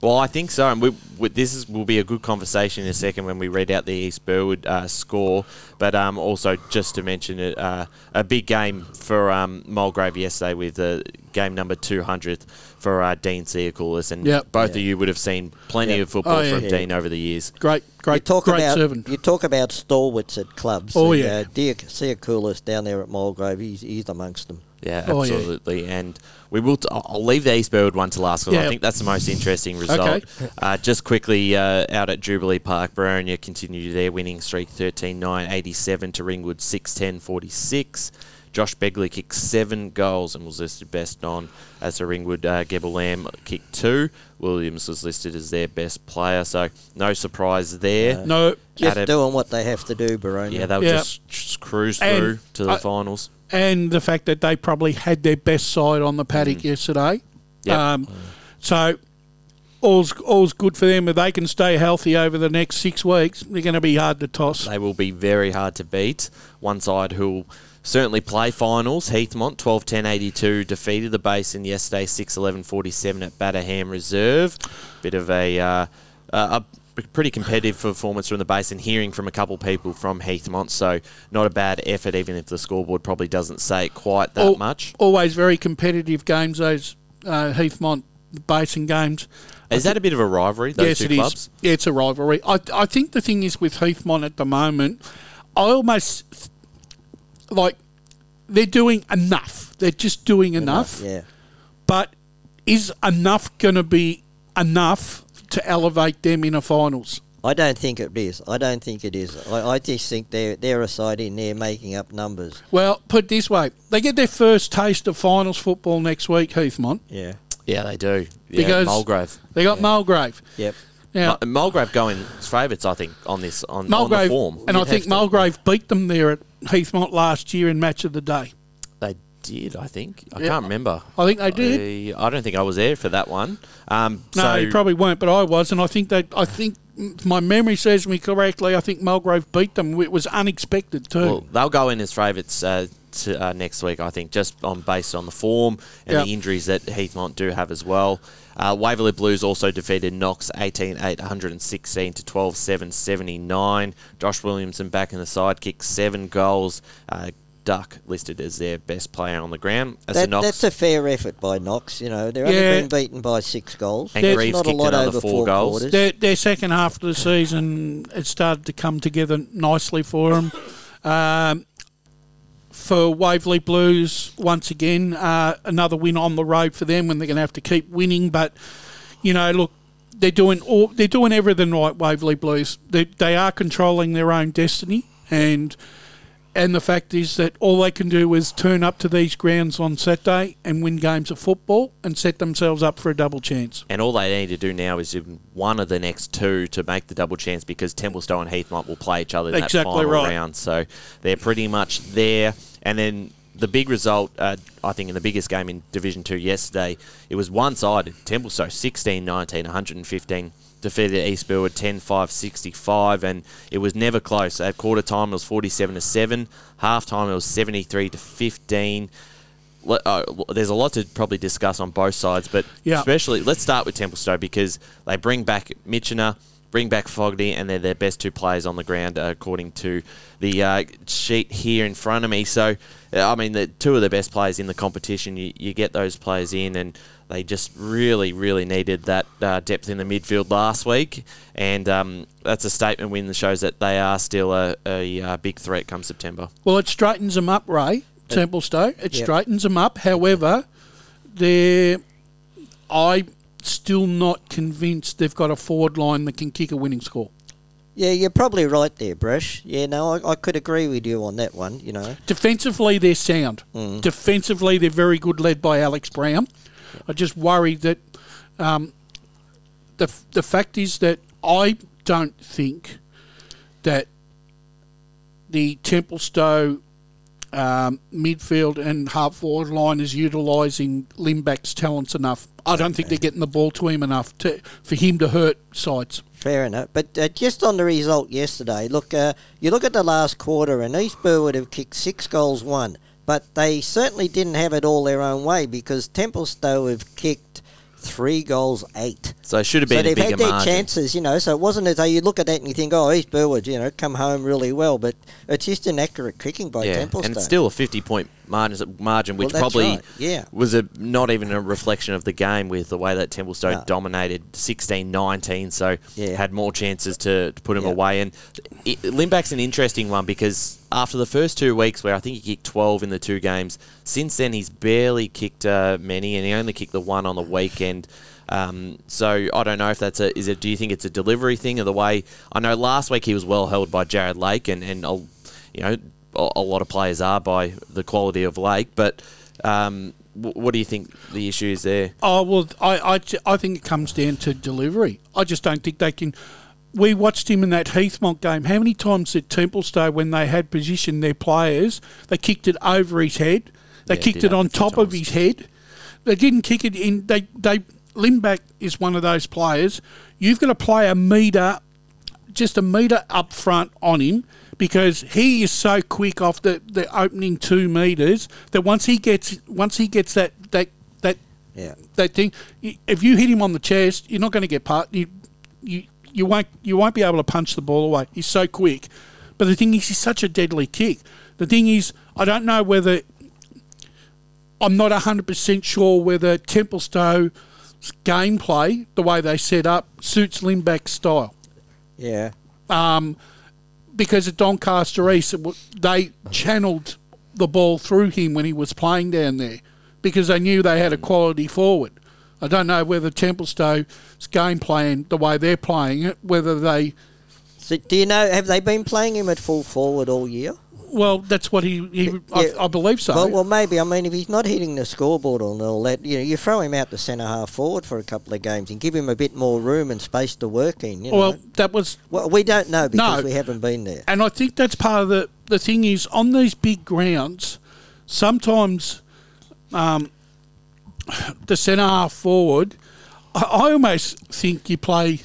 Well, I think so, and we, we, this is, will be a good conversation in a second when we read out the East Burwood uh, score. But um, also, just to mention it, uh, a big game for um, Mulgrave yesterday with uh, game number 200 for uh, Dean Seacoulis, and Yep. both Yeah. of you would have seen plenty Yeah. of football Oh, yeah. from Yeah. Dean over the years. Great, You great, talk great about servant. you talk about stalwarts at clubs. Oh, and, yeah. uh, Dean Seacoulis down there at Mulgrave, he's, he's amongst them. Yeah, Oh, yeah. absolutely. And we will. T- I'll leave the East Burwood one to last because Yeah. I think that's the most interesting result. Okay. Uh, just quickly uh, out at Jubilee Park, Boronia continued their winning streak 13 9 87 to Ringwood 6 10 46. Josh Begley kicked seven goals and was listed best on as the Ringwood uh, Gebel Lamb kicked two. Williams was listed as their best player, so no surprise there. no, Just Added- doing what they have to do, Boronia. Yeah, they'll Yeah. just, just cruise And through to the I- finals. and the fact that they probably had their best side on the paddock yesterday. Yep. Um, so all's all's good for them. If they can stay healthy over the next six weeks, they're going to be hard to toss. They will be very hard to beat. One side who will certainly play finals. Heathmont 12 10 82 defeated the Basin yesterday 6 11 47 at Batterham Reserve. Bit of a, uh, a pretty competitive performance from the Basin, hearing from a couple people from Heathmont. So, not a bad effort, even if the scoreboard probably doesn't say it quite that Al- much. Always very competitive games. Those uh, Heathmont Basin games. Is that a bit of a rivalry, those yes, two it is. clubs? Yeah, it's a rivalry. I, I think the thing is with Heathmont at the moment, I almost like they're doing enough. They're just doing enough. Yeah. But is enough going to be enough to elevate them in a finals? I don't think it is. I don't think it is. I, I just think they're they're a side in there making up numbers. Well, put it this way: they get their first taste of finals football next week. Heathmont. Yeah. Yeah, they do. Yeah, Because- Mulgrave. They got Mulgrave. Yep. Now, Mu- Mulgrave going favourites, I think, on this on, on the Mulgrave, form. and I You'd think have to- Mulgrave beat them there at Heathmont last year in match of the day. They did, I think. I Yeah. can't remember. I think they did. I, I don't think I was there for that one. Um, No, so you probably weren't, but I was, and I think they. I think my memory serves me correctly. I think Mulgrave beat them. It was unexpected too. well, they'll go in as favourites uh, to, uh, next week, I think, just on based on the form and Yep. the injuries that Heathmont do have as well. Uh, Waverley Blues also defeated Knox 18 8 116 to 12 7 79. Josh Williamson back in the side, kicked seven goals. Uh, Duck listed as their best player on the ground. As That, Knox that's a fair effort by Knox. You know, they're Yeah. only been beaten by six goals. And It's Greaves not a kicked lot another over four four goals. their, their second half of the season it started to come together nicely for them. Um, for Waverley Blues, once again, uh, another win on the road for them when they're going to have to keep winning. But you know, look, they're doing all they're doing everything right. Waverley Blues, they they are controlling their own destiny, and and the fact is that all they can do is turn up to these grounds on Saturday and win games of football and set themselves up for a double chance. And all they need to do now is one of the next two to make the double chance because Templestowe and Heathmont will play each other in Exactly that final right. round. So they're pretty much there. And then the big result, uh, I think, in the biggest game in Division 2 yesterday, it was one sided. Templestowe 16 19, 115. Defeated East Burwood 10 5 65, and it was never close. At quarter time, it was 47 to 7. Half time, it was 73 to 15 le- uh, there's a lot to probably discuss on both sides, but Yeah. especially let's start with Templestowe because they bring back Mitchener, bring back Fogarty, and they're their best two players on the ground uh, according to the uh, sheet here in front of me. So, uh, I mean, the two of the best players in the competition. You, you get those players in, and they just really, really needed that uh, depth in the midfield last week, and um, that's a statement win that shows that they are still a, a, uh big threat come September. Well, it straightens them up, Ray Templestowe. It Yep. straightens them up. However, they're I still not convinced they've got a forward line that can kick a winning score. Yeah, you're probably right there, Brush. Yeah, no, I, I could agree with you on that one. You know, Defensively, they're sound. Mm. Defensively, they're very good, led by Alex Brown. I just worry that um, the the fact is that I don't think that the Templestowe um, midfield and half forward line is utilising Limback's talents enough. I don't think they're getting the ball to him enough to for him to hurt sides. Fair enough. But uh, just on the result yesterday, look, uh, you look at the last quarter, and East Burwood have kicked six goals, one. But they certainly didn't have it all their own way because Templestowe have kicked three goals, eight. So it should have So been a they've bigger had their margin. chances, you know. So it wasn't as though you look at that and you think, "Oh, East Burwood, you know, come home really well." But it's just an accurate kicking by yeah, Templestowe. and it's still a 50 point margin, margin which Well, probably right, yeah. was a not even a reflection of the game with the way that Templestowe No. dominated 16 19, so Yeah. had more chances to, to put him Yeah. away. And it, Limback's an interesting one because after the first two weeks, where I think he kicked 12 in the two games, since then he's barely kicked uh, many, and he only kicked the one on the weekend. Um, so I don't know if that's a is it. Do you think it's a delivery thing or the way? I know last week he was well held by Jared Lake, and and uh, you know a, a lot of players are by the quality of Lake, but. Um, wh- what do you think the issue is there? Oh well, I, I, I think it comes down to delivery. I just don't think they can. We watched him in that Heathmont game. How many times did Templestowe, when they had positioned their players, they kicked it over his head, they Yeah, kicked it on top of his head. They didn't kick it in. They they Limback is one of those players. You've got to play a meter, just a meter up front on him because he is so quick off the, the opening two meters that once he gets once he gets that that that yeah. that thing. If you hit him on the chest, you're not going to get part. You, you, you won't. You won't be able to punch the ball away. He's so quick. But the thing is, he's such a deadly kick. The thing is, I don't know whether. I'm not 100% sure whether Templestowe's gameplay, the way they set up, suits Limback's style Yeah. Um, because at Doncaster East, they channeled the ball through him when he was playing down there because they knew they had a quality forward. I don't know whether Templestowe's game plan, the way they're playing it, whether they. So do you know? Have they been playing him at full forward all year? Well, that's what he. he Yeah. I, I believe so. Well, well, maybe. I mean, if he's not hitting the scoreboard and all that, you know, you throw him out the centre half forward for a couple of games and give him a bit more room and space to work in. You know? Well, that was Well, we don't know because No. we haven't been there. And I think that's part of the the thing is on these big grounds, sometimes um, the centre half forward. I, I almost think you play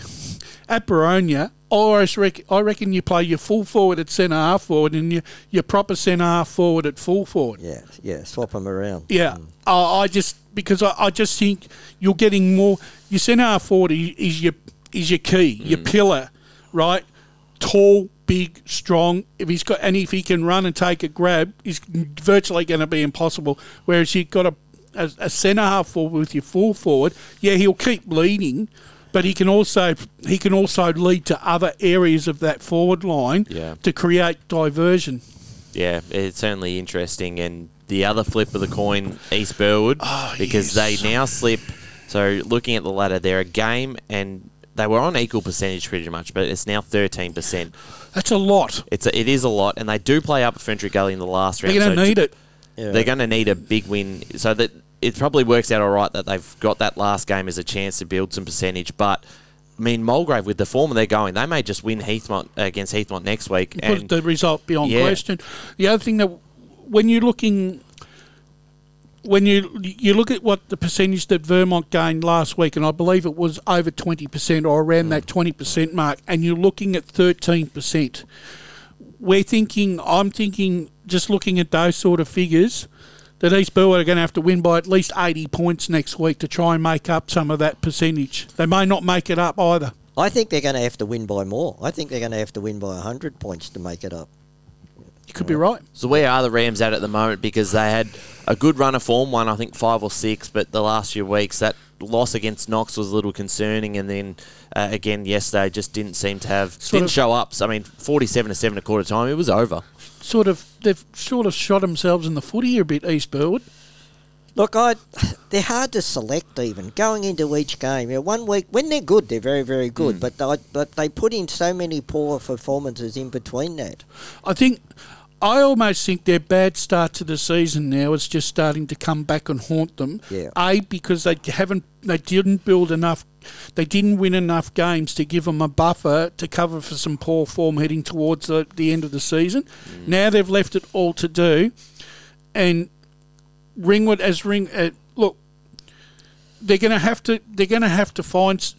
at Boronia. I reckon, I reckon you play your full forward at centre half forward and your your proper centre half forward at full forward. Yeah, yeah, swap them around. Yeah, hmm. I, I just because I, I just think you're getting more. Your centre half forward is, is your is your key, your hmm. pillar, right? Tall, big, strong. If he's got and if he can run and take a grab, he's virtually going to be impossible. Whereas you've got a a, a centre half forward with your full forward. Yeah, he'll keep leading. But he can also he can also lead to other areas of that forward line Yeah. to create diversion. Yeah, it's certainly interesting. And the other flip of the coin, East Burwood, ah, because yes. they now slip. So looking at the ladder, they're a game and they were on equal percentage pretty much, but it's now 13%. That's a lot. It's a, it is a lot, and they do play up at Ferntree Gully in the last round. They're going so to need it. Yeah. They're going to need a big win, so that it probably works out all right that they've got that last game as a chance to build some percentage. But I mean, Mulgrave with the form they're going, they may just win Heathmont against Heathmont next week. put And the result beyond Yeah. question. The other thing that when you're looking when you you look at what the percentage that Vermont gained last week, and I believe it was over twenty percent or around that twenty percent mark, and you're looking at thirteen percent. We're thinking, I'm thinking, just looking at those sort of figures, that East Burwood are going to have to win by at least eighty points next week to try and make up some of that percentage. They may not make it up either. I think they're going to have to win by more. I think they're going to have to win by 100 points to make it up. You could be right. So where are the Rams at at the moment? Because they had a good run of form, one I think five or six, but the last few weeks that loss against Knox was a little concerning, and then uh, again yesterday just didn't seem to have Sort didn't show up. So I mean, forty-seven to seven a quarter time, it was over. Sort of, they've sort of shot themselves in the foot here a bit, East Burwood. Look, I they're hard to select even going into each game. You know, one week when they're good, they're very very good, Mm. but they, but they put in so many poor performances in between that. I think I almost think their bad start to the season now is just starting to come back and haunt them. Yeah. A because they haven't, they didn't build enough, they didn't win enough games to give them a buffer to cover for some poor form heading towards the, the end of the season. Now they've left it all to do, and Ringwood as Ring, uh, look, they're going to have to, they're going to have to find.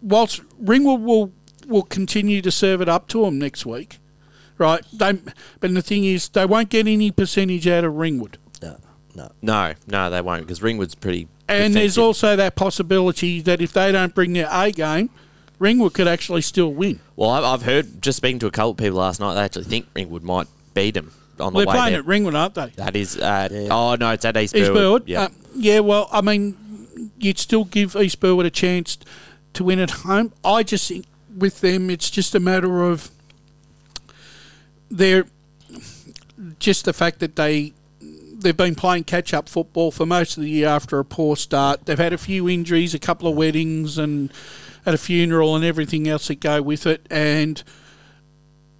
Whilst Ringwood will will continue to serve it up to them next week right? They, but the thing is, they won't get any percentage out of Ringwood. No, no. No, no, they won't because Ringwood's pretty. And there's also that possibility that if they don't bring their A game, Ringwood could actually still win. Well, I've, I've heard just speaking to a couple of people last night. They actually think Ringwood might beat them on the They're way playing there. at Ringwood, aren't they? That is, uh, Yeah. oh no, it's at East East Burwood. Burwood. Yeah, Uh, yeah, well, I mean, you'd still give East Burwood a chance to win at home. I just think with them, it's just a matter of they're just the fact that they they've been playing catch up football for most of the year after a poor start. They've had a few injuries, a couple of weddings, and at a funeral and everything else that go with it, and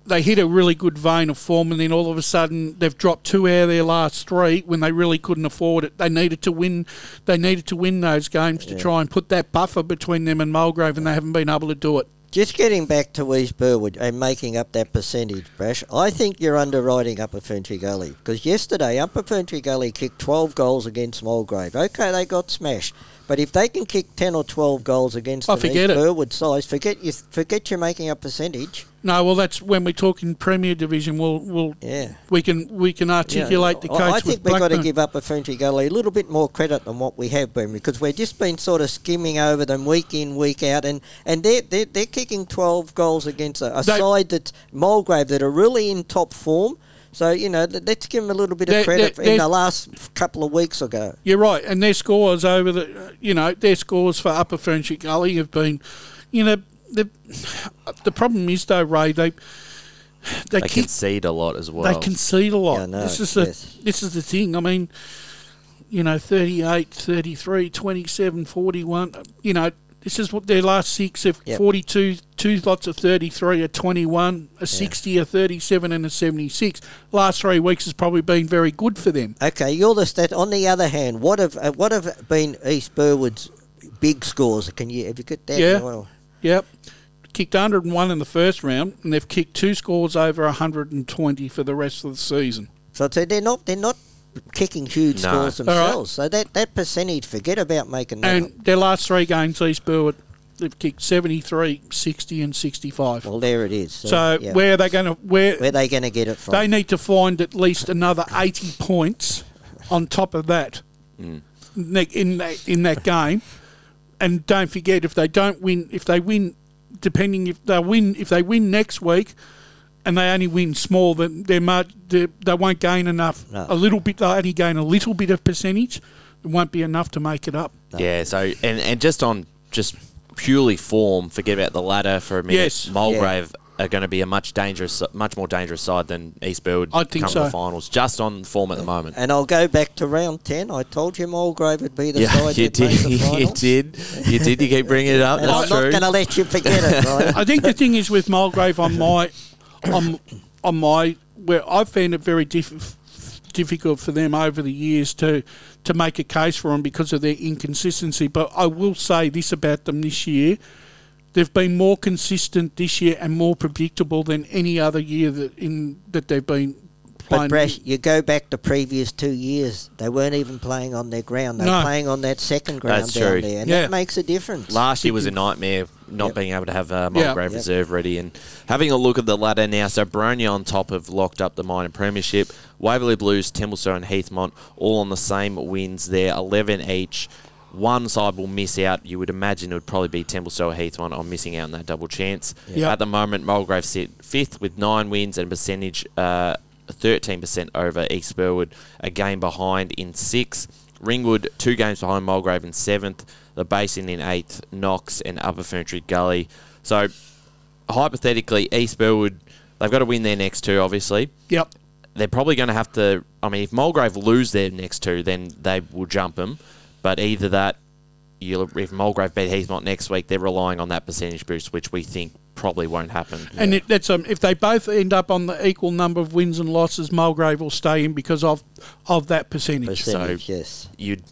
they hit a really good vein of form, and then all of a sudden they've dropped two out of their last three when they really couldn't afford it. They needed to win. They needed to win those games to try and put that buffer between them and Mulgrave, and they haven't been able to do it. Just getting back to East Burwood and making up that percentage, Brash, I think you're underwriting Upper Ferntree Gully. Because yesterday, Upper Ferntree Gully kicked 12 goals against Mulgrave. Okay, they got smashed. But if they can kick 10 or 12 goals against Oh, forget East. Burwood size, forget, you, forget you're making up percentage. No, well, that's when we talk in Premier Division. We'll, we'll Yeah. we can we can articulate the I- coach. I think we've got to give Upper Ferntree Gully a little bit more credit than what we have been because we've just been sort of skimming over them week in, week out, and, and they're, they're, they're kicking 12 goals against a, a They- side that Mulgrave that are really in top form. So, you know, let's give them a little bit of credit they're- in they're- the last couple of weeks ago. You're right, and their scores over the, you know, their scores for Upper Ferntree Gully have been, you know, the the problem is though, Ray, they they, they kick, concede a lot as well. they concede a lot. Yeah, know, this is the yes. this is the thing. I mean, you know, 38, 33, 27, 41, you know, this is what their last six of Yep. 42, two lots of 33, a 21, a 60, a 37, and a 76. Last three weeks has probably been very good for them. Okay, you're the stat. On the other hand, what have uh, what have been East Burwood's big scores? Can you have you got that? Yeah. Well, Yep. Kicked 101 in the first round, and they've kicked two scores over 120 for the rest of the season. So so they're not they're not kicking huge No. scores All right. themselves. So that, that percentage, forget about making that. up. And their last three games, East Burwood, they've kicked 73, 60, and 65. Well, there it is. So, so yeah. where are they going to where where are they going to get it from? they need to find at least another 80 points on top of that Mm. in that, in that game. And don't forget if they don't win, if they win, depending if they win, if they win next week, and they only win small, then they they won't gain enough. No. A little bit, they only gain a little bit of percentage. It won't be enough to make it up. Yeah, so and, and just on just purely form, forget about the ladder for a minute. Yes. Mulgrave are going to be a much dangerous, much more dangerous side than East Burwood I think come so. to the finals. Just on form at the moment. and I'll go back to round 10. I told you Mulgrave would be the Yeah, side you that made did. the You did. You did. You keep bringing it up. And That's I'm true. not going to let you forget it, right? I think the thing is with Mulgrave on my on on my where I've found it very diff- difficult for them over the years to to make a case for them because of their inconsistency. But I will say this about them this year: they've been more consistent this year and more predictable than any other year that in that they've been But playing. Brash, you go back the previous two years, they weren't even playing on their ground. They were No. playing on that second ground That's down true. there, and Yeah. that makes a difference. Last year was a nightmare not Yep. being able to have uh, Yeah. Mulgrave Yep. reserve ready. And having a look at the ladder now, so Boronia on top have locked up the minor premiership. Waverley Blues, Templestowe and Heathmont all on the same wins there, 11 each. One side will miss out. You would imagine it would probably be Templestowe Heath Heathmont on missing out on that double chance. Yep. At the moment, Mulgrave sit fifth with nine wins and a percentage uh, 13% over East Burwood, a game behind in sixth. Ringwood, two games behind Mulgrave in seventh. The Basin in eighth. Knox and Upper Ferntree Gully. So, hypothetically, East Burwood, they've got to win their next two, obviously. Yep. They're probably going to have to. I mean, if Mulgrave lose their next two, then they will jump them. But either that, you'll, if Mulgrave beat Heathmont next week, they're relying on that percentage boost, which we think probably won't happen. And it, that's um, if they both end up on the equal number of wins and losses, Mulgrave will stay in because of of that percentage. Percentage, yes. You'd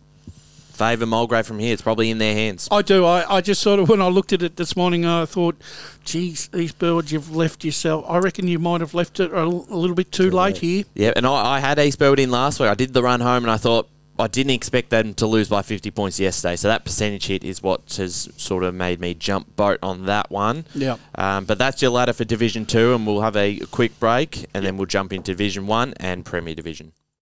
favour Mulgrave from here. It's probably in their hands. I do. I, I just sort of when I looked at it this morning, I thought, "Geez, these birds, you've left yourself. I reckon you might have left it a, l- a little bit too, late here." Yeah, and I, I had East Burwood in last week. I did the run home, and I thought I didn't expect them to lose by 50 points yesterday. So that percentage hit is what has sort of made me jump boat on that one. Yeah. Um, but that's your ladder for Division Two, and we'll have a quick break, and then we'll jump into Division One and Premier Division.